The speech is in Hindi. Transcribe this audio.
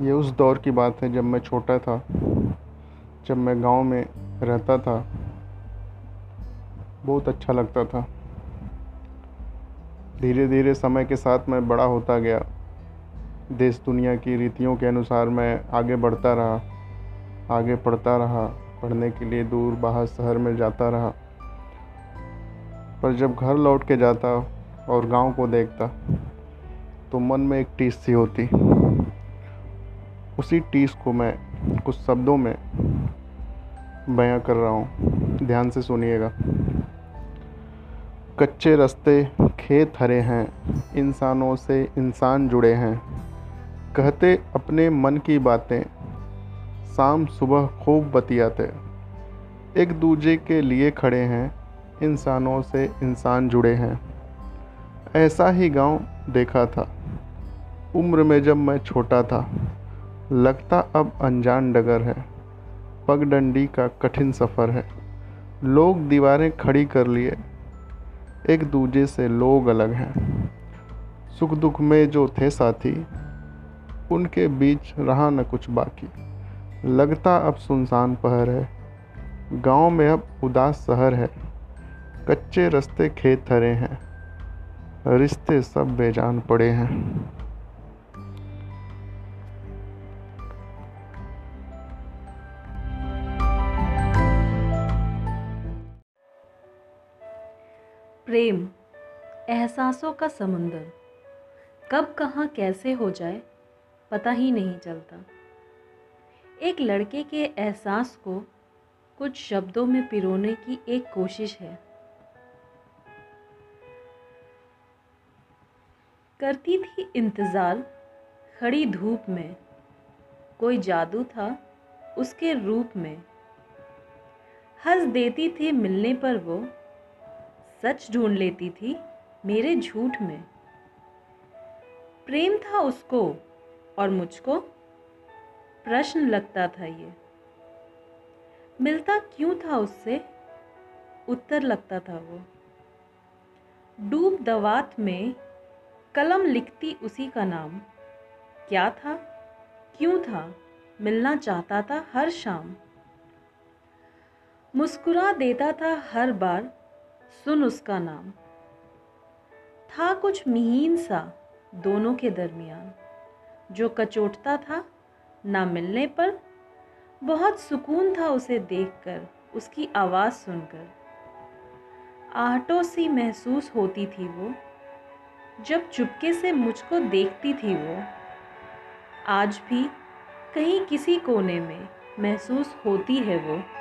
ये उस दौर की बात है जब मैं छोटा था, जब मैं गाँव में रहता था। बहुत अच्छा लगता था। धीरे धीरे समय के साथ मैं बड़ा होता गया। देश दुनिया की रीतियों के अनुसार मैं आगे बढ़ता रहा, आगे पढ़ता रहा, पढ़ने के लिए दूर बाहर शहर में जाता रहा। पर जब घर लौट के जाता और गाँव को देखता तो मन में एक टीस सी होती। उसी टीस को मैं कुछ शब्दों में बयां कर रहा हूँ। ध्यान से सुनिएगा। कच्चे रास्ते खेत हरे हैं, इंसानों से इंसान जुड़े हैं। कहते अपने मन की बातें, शाम सुबह खूब बतियाते। एक दूजे के लिए खड़े हैं, इंसानों से इंसान जुड़े हैं। ऐसा ही गाँव देखा था। उम्र में जब मैं छोटा था लगता अब अनजान डगर है। पगडंडी का कठिन सफ़र है। लोग दीवारें खड़ी कर लिए। एक दूजे से लोग अलग हैं। सुख दुख में जो थे साथी, उनके बीच रहा न कुछ बाकी। लगता अब सुनसान पहर है। गाँव में अब उदास शहर है। कच्चे रास्ते खेत हरे हैं। रिश्ते सब बेजान पड़े हैं। प्रेम, एहसासों का समुंदर। कब, कहाँ, कैसे हो जाए, पता ही नहीं चलता। एक लड़के के एहसास को कुछ शब्दों में पिरोने की एक कोशिश है। करती थी इंतज़ार, खड़ी धूप में। कोई जादू था उसके रूप में। हंस देती थी मिलने पर वो। सच ढूंढ लेती थी मेरे झूठ में। प्रेम था उसको और मुझको प्रश्न लगता था ये। मिलता क्यों था उससे? उत्तर लगता था वो। डूब दवात में कलम लिखती उसी का नाम। क्या था? क्यों था? मिलना चाहता था हर शाम। मुस्कुरा देता था हर बार। सुन उसका नाम। था कुछ महीन सा दोनों के दरमियान। जो कचोटता था, ना मिलने पर, बहुत सुकून था उसे देखकर, उसकी आवाज़ सुनकर। आहटों सी महसूस होती थी वो, जब चुपके से मुझको देखती थी वो। आज भी कहीं किसी कोने में महसूस होती है वो।